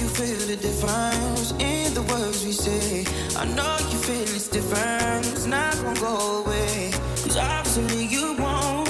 you feel the difference in the words we say. I know you feel it's different. It's not gonna go away. Cause obviously you won't.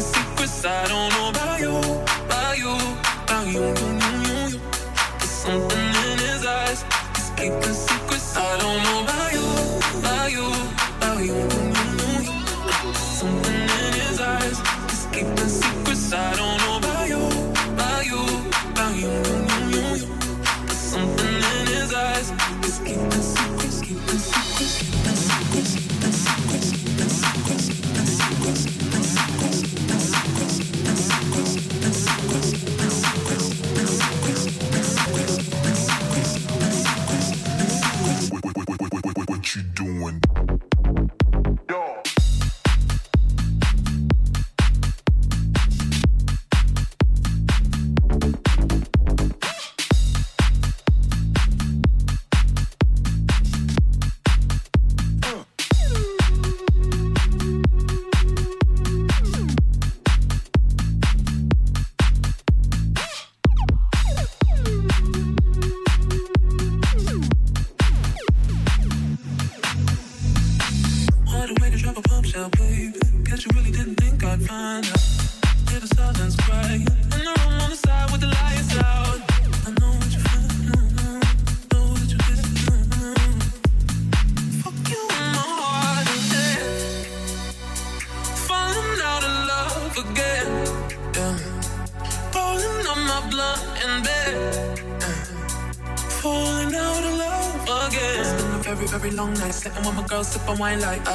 Secrets. I don't and wine like.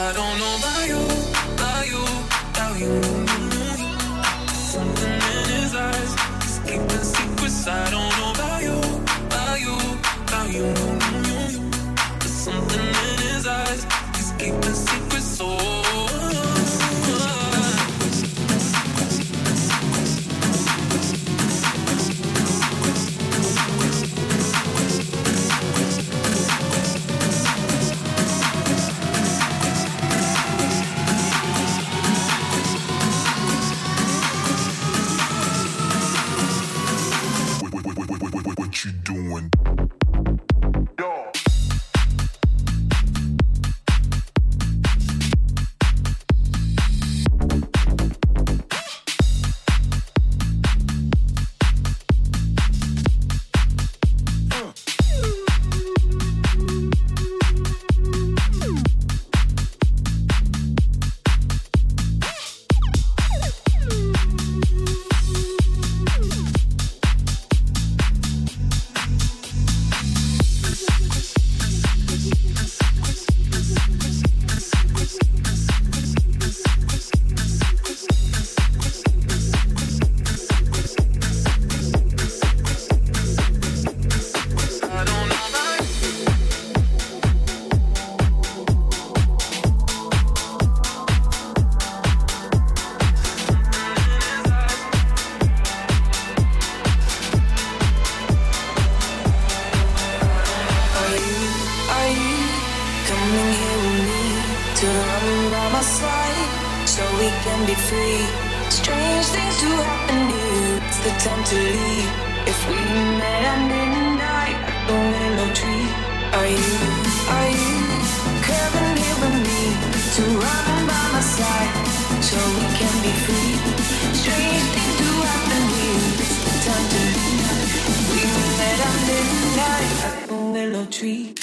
Tree.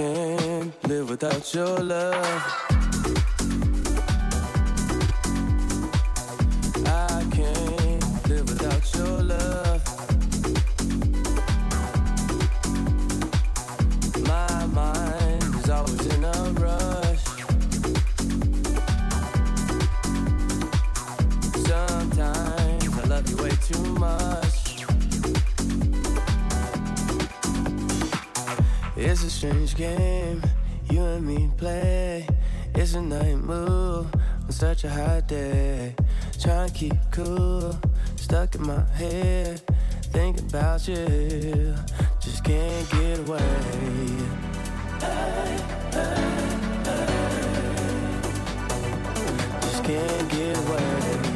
can't live without your love. strange game you and me play. It's a night move on such a hot day. Trying to keep cool, stuck in my head, thinking about you. Just can't get away. Hey, hey, hey. Just can't get away.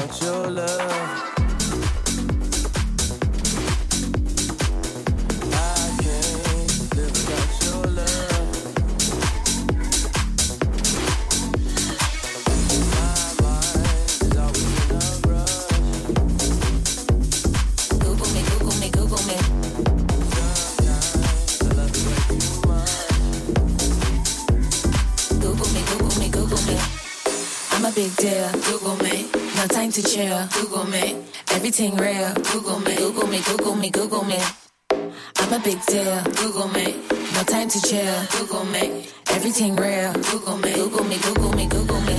without your love. Chill. Google me. Everything real. Google me. Google me. Google me. Google me. I'm a big deal. Google me. No time to chill. Google me. Everything real. Google me. Google me. Google me. Google me.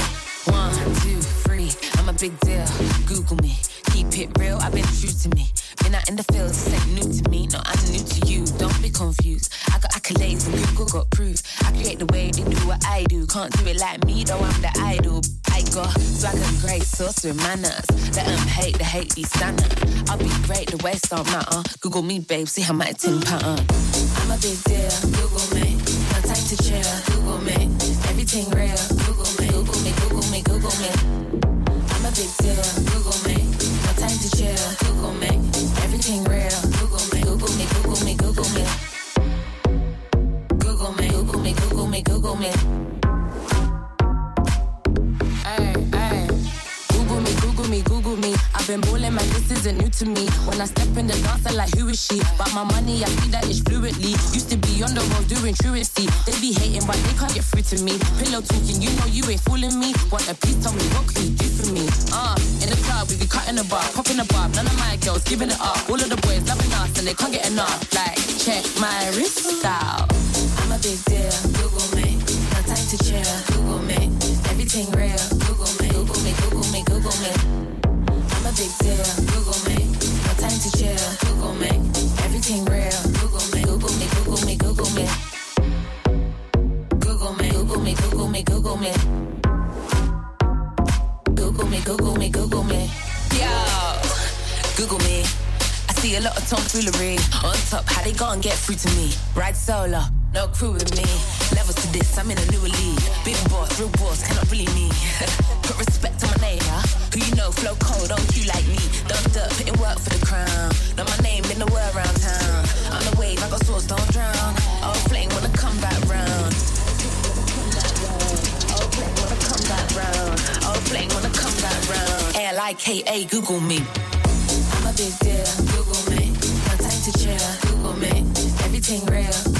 One, two, three. I'm a big deal. Google me. Keep it real. I've been true to me. Been out in the field. This ain't new to me. No, I'm new to you. Don't be confused. I got accolades and Google got proof. I create the way they do what I do. Can't do it like me though. I'm the idol got swag and grace, sauce with manners. Let them hate, the hate be standard. I'll be great, the waist don't matter. Google me, babe, see how my ting pattern. I'm a big deal, Google me. No time to chill, Google me. Everything real, been balling, man, this isn't new to me. When I step in the dance, I like, who is she? But my money, I see that it's fluently. Used to be on the road doing truancy. They be hating, but they can't get through to me. Pillow talking, you know you ain't fooling me. Want a piece, tell me what could you do for me? Uh, in the club, we be cutting the bar, popping the bar. None of my girls giving it up. All of the boys loving us, and they can't get enough. Like, check my wrist style. I'm a big deal, Google me. No time to chill, Google me. Everything real, Google me. No time to chill. Google me. Everything real. Google me. Google me. Google me. Google me. Google me. Google me. Google me. Google me. Google me. Yo. Google me. I see a lot of tomfoolery. On top, how they go and get through to me? Ride solo, no crew with me. Levels to this, I'm in a new league. Big boss, real boss, cannot bully me. Put respect on my? Who you know, flow cold, don't you like me? Done dirt, putting work for the crown. Know my name in the town. On the wave, I got sauce, don't drown. Flame wanna come back round. Flame wanna come back round. Flame wanna come back round. A-L-I-K-A, Google me. I'm a big deal. Google me. No time to chill. Google me. Everything real.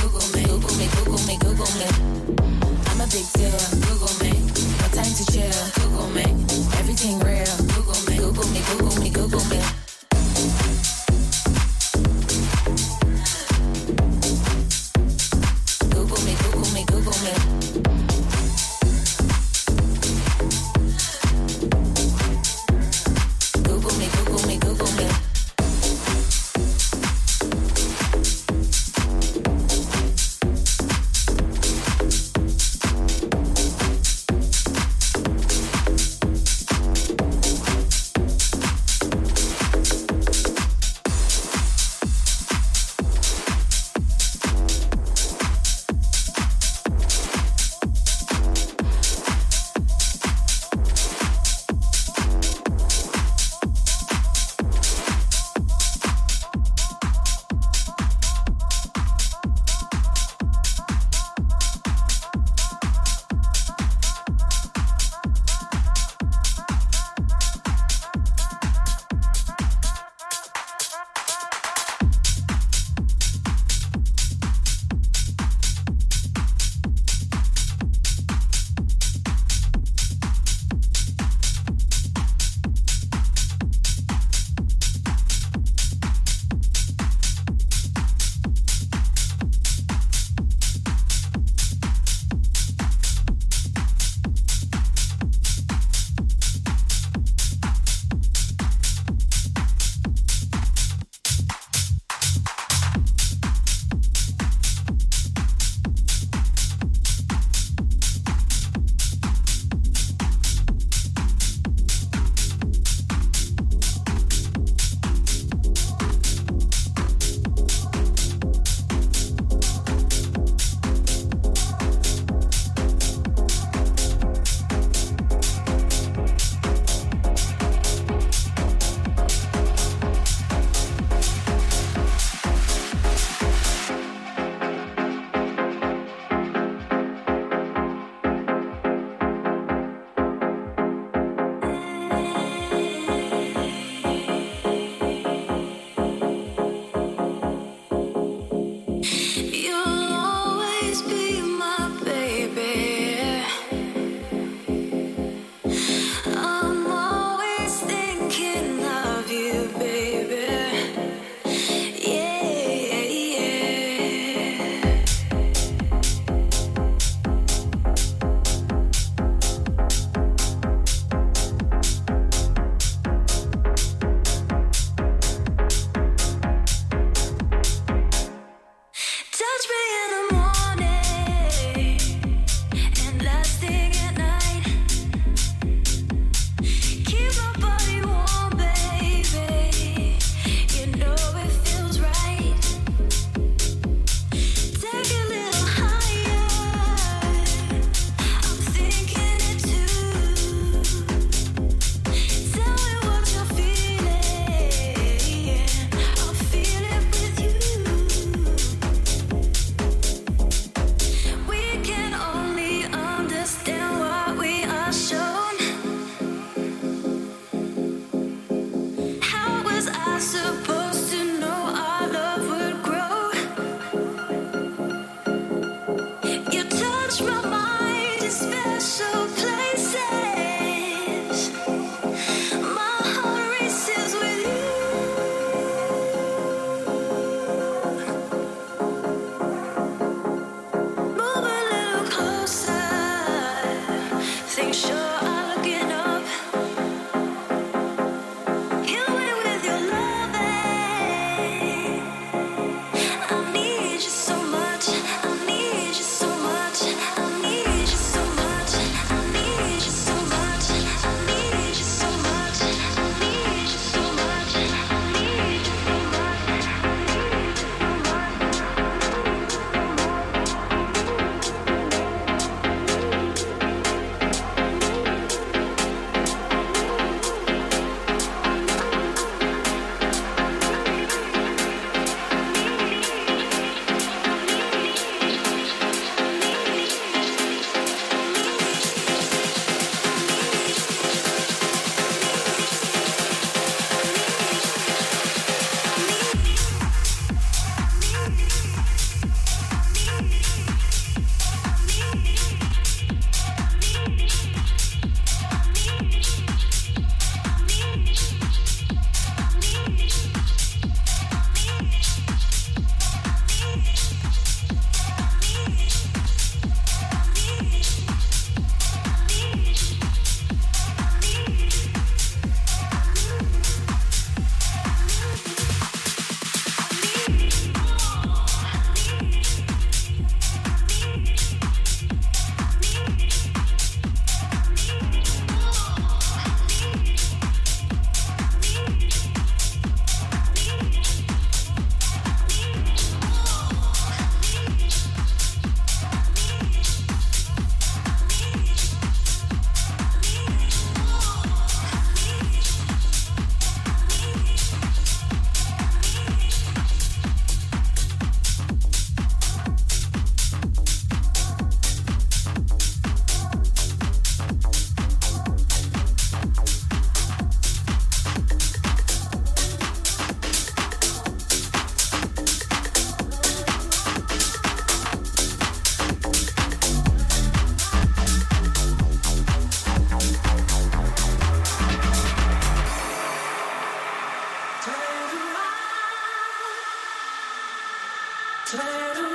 Try to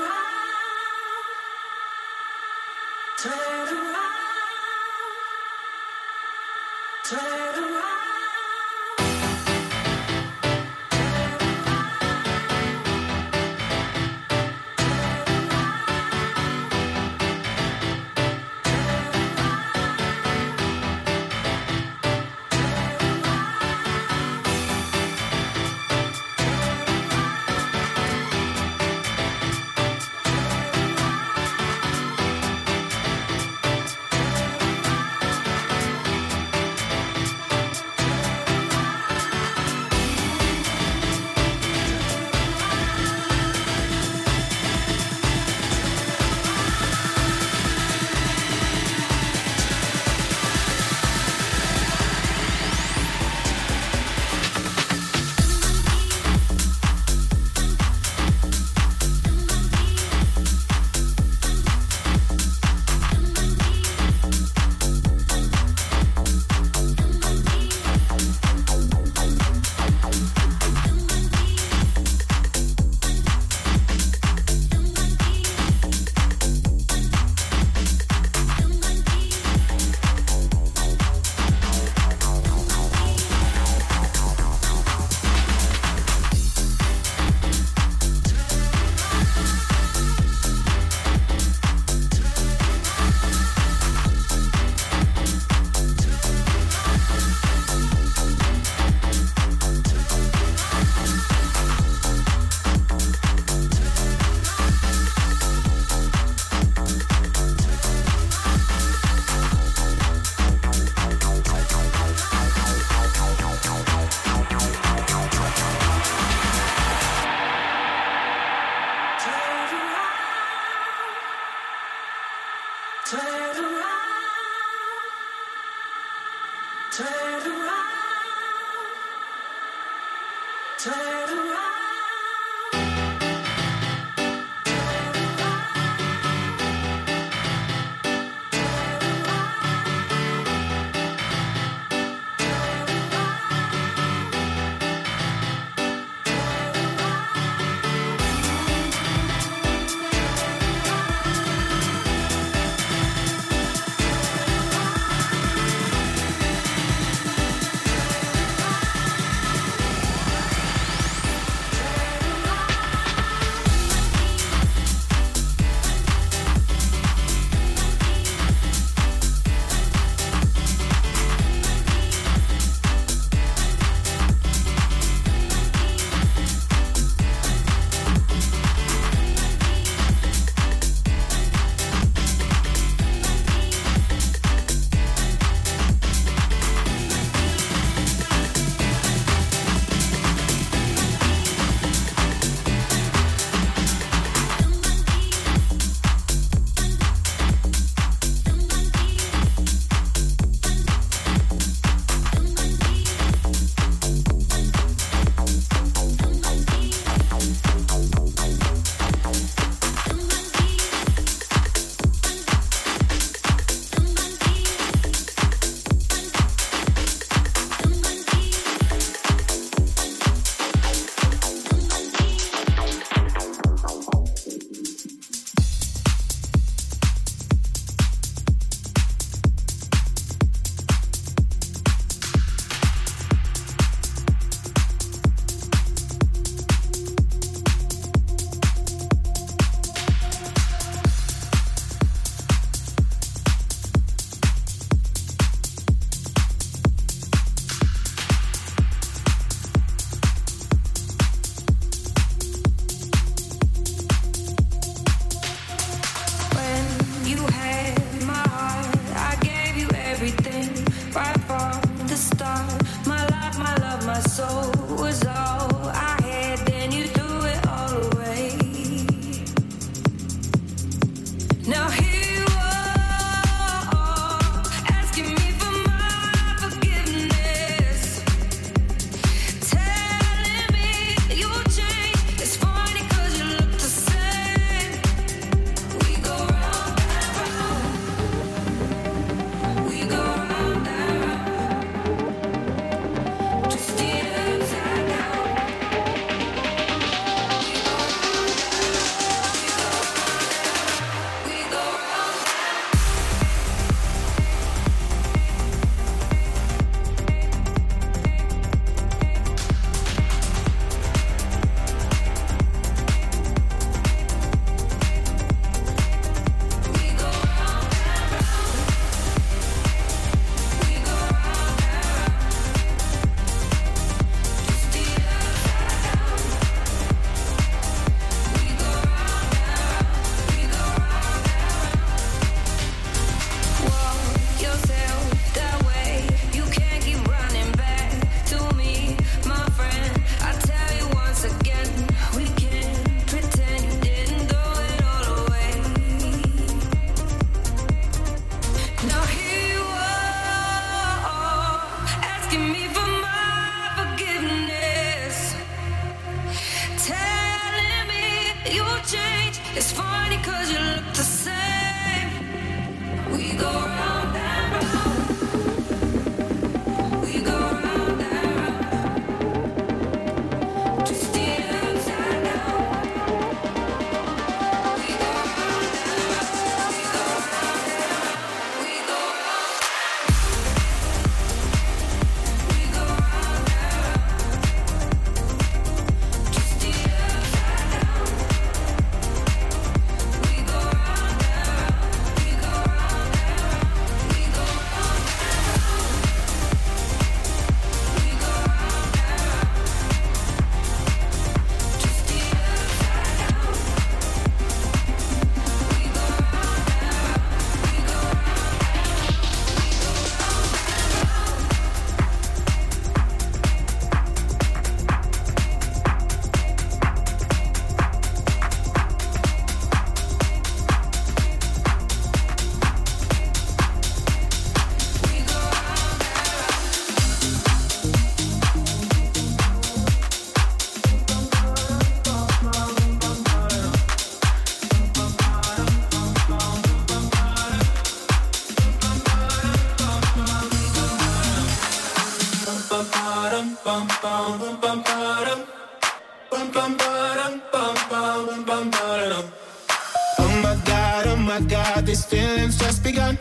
Oh my god, oh my god, these feelings just begun.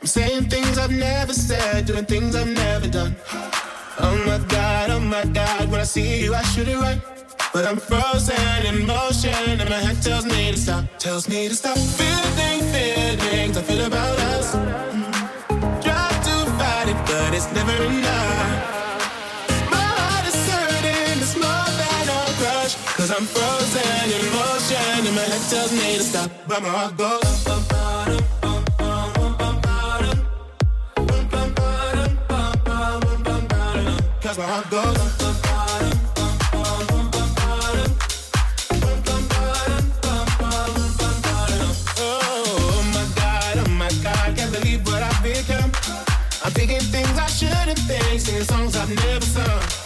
I'm saying things I've never said, doing things I've never done. Oh my god, oh my god, when I see you, I should it right. But I'm frozen in motion, and my head tells me to stop, tells me to stop. Feeling feelings I feel about us. But it's never enough. I'm frozen in motion, and my head tells me to stop, but my heart goes. My thinking things I shouldn't think, singing songs I've never sung.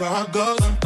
Can't. Cause goes.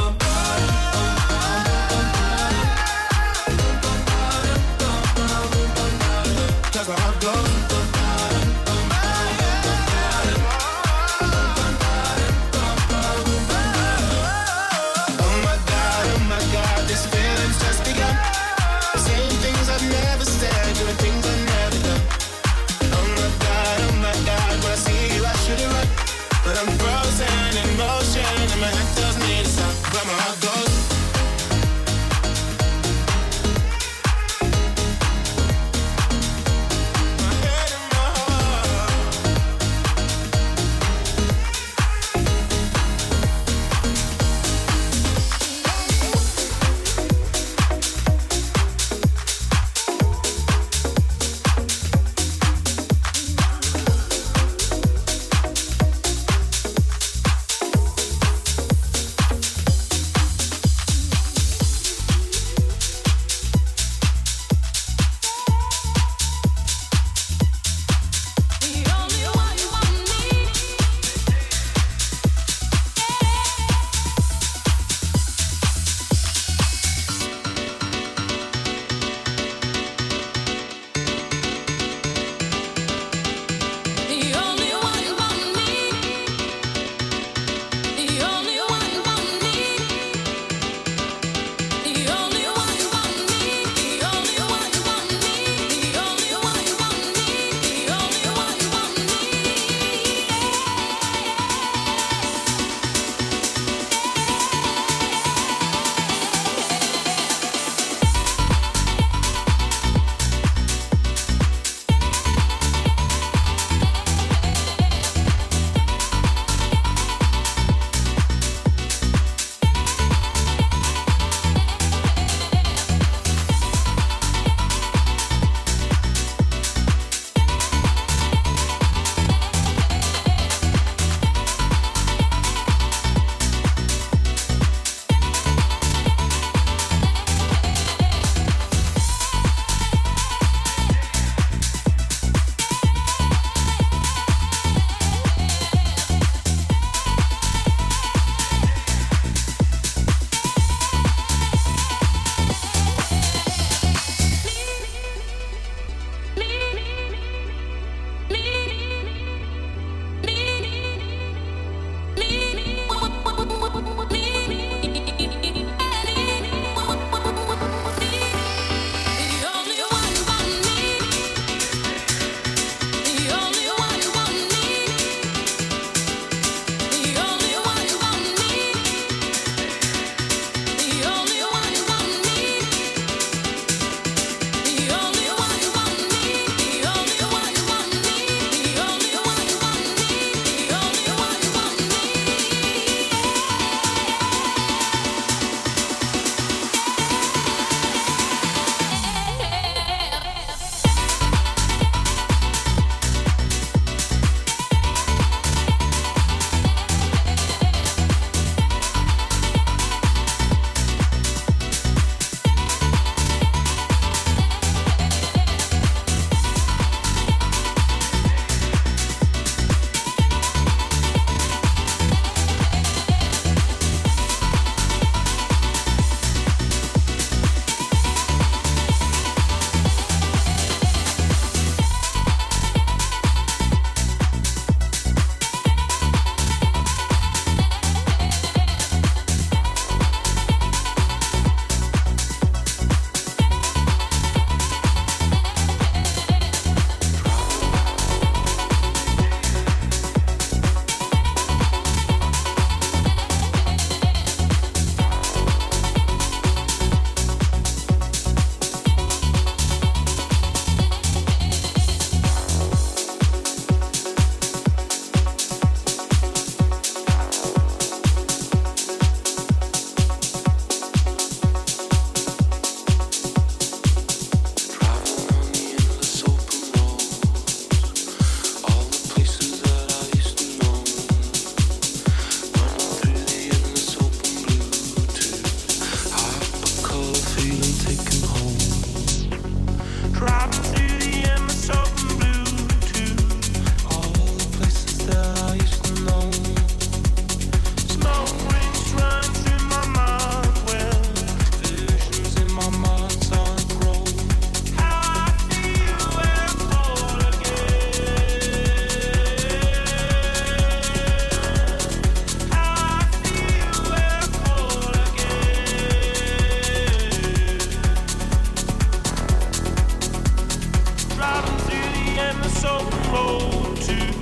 so cold to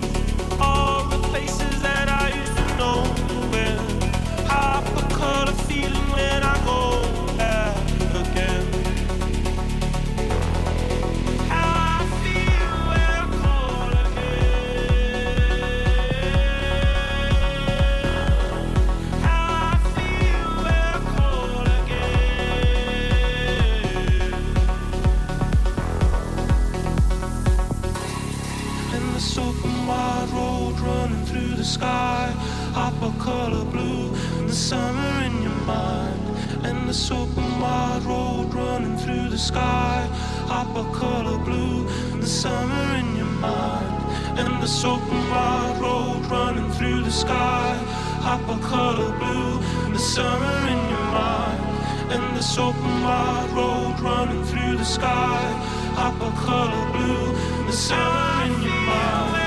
color blue, the summer in your mind, and this open wide road running through the sky. Hop color blue, the summer in your mind, and this open wide road running through the sky. Hop color blue, the summer in your mind, and this open wide road running through the sky. Hop color blue, the summer in your mind.